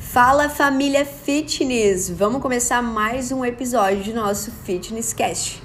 Fala família fitness! Vamos começar mais um episódio do nosso Fitness Cast.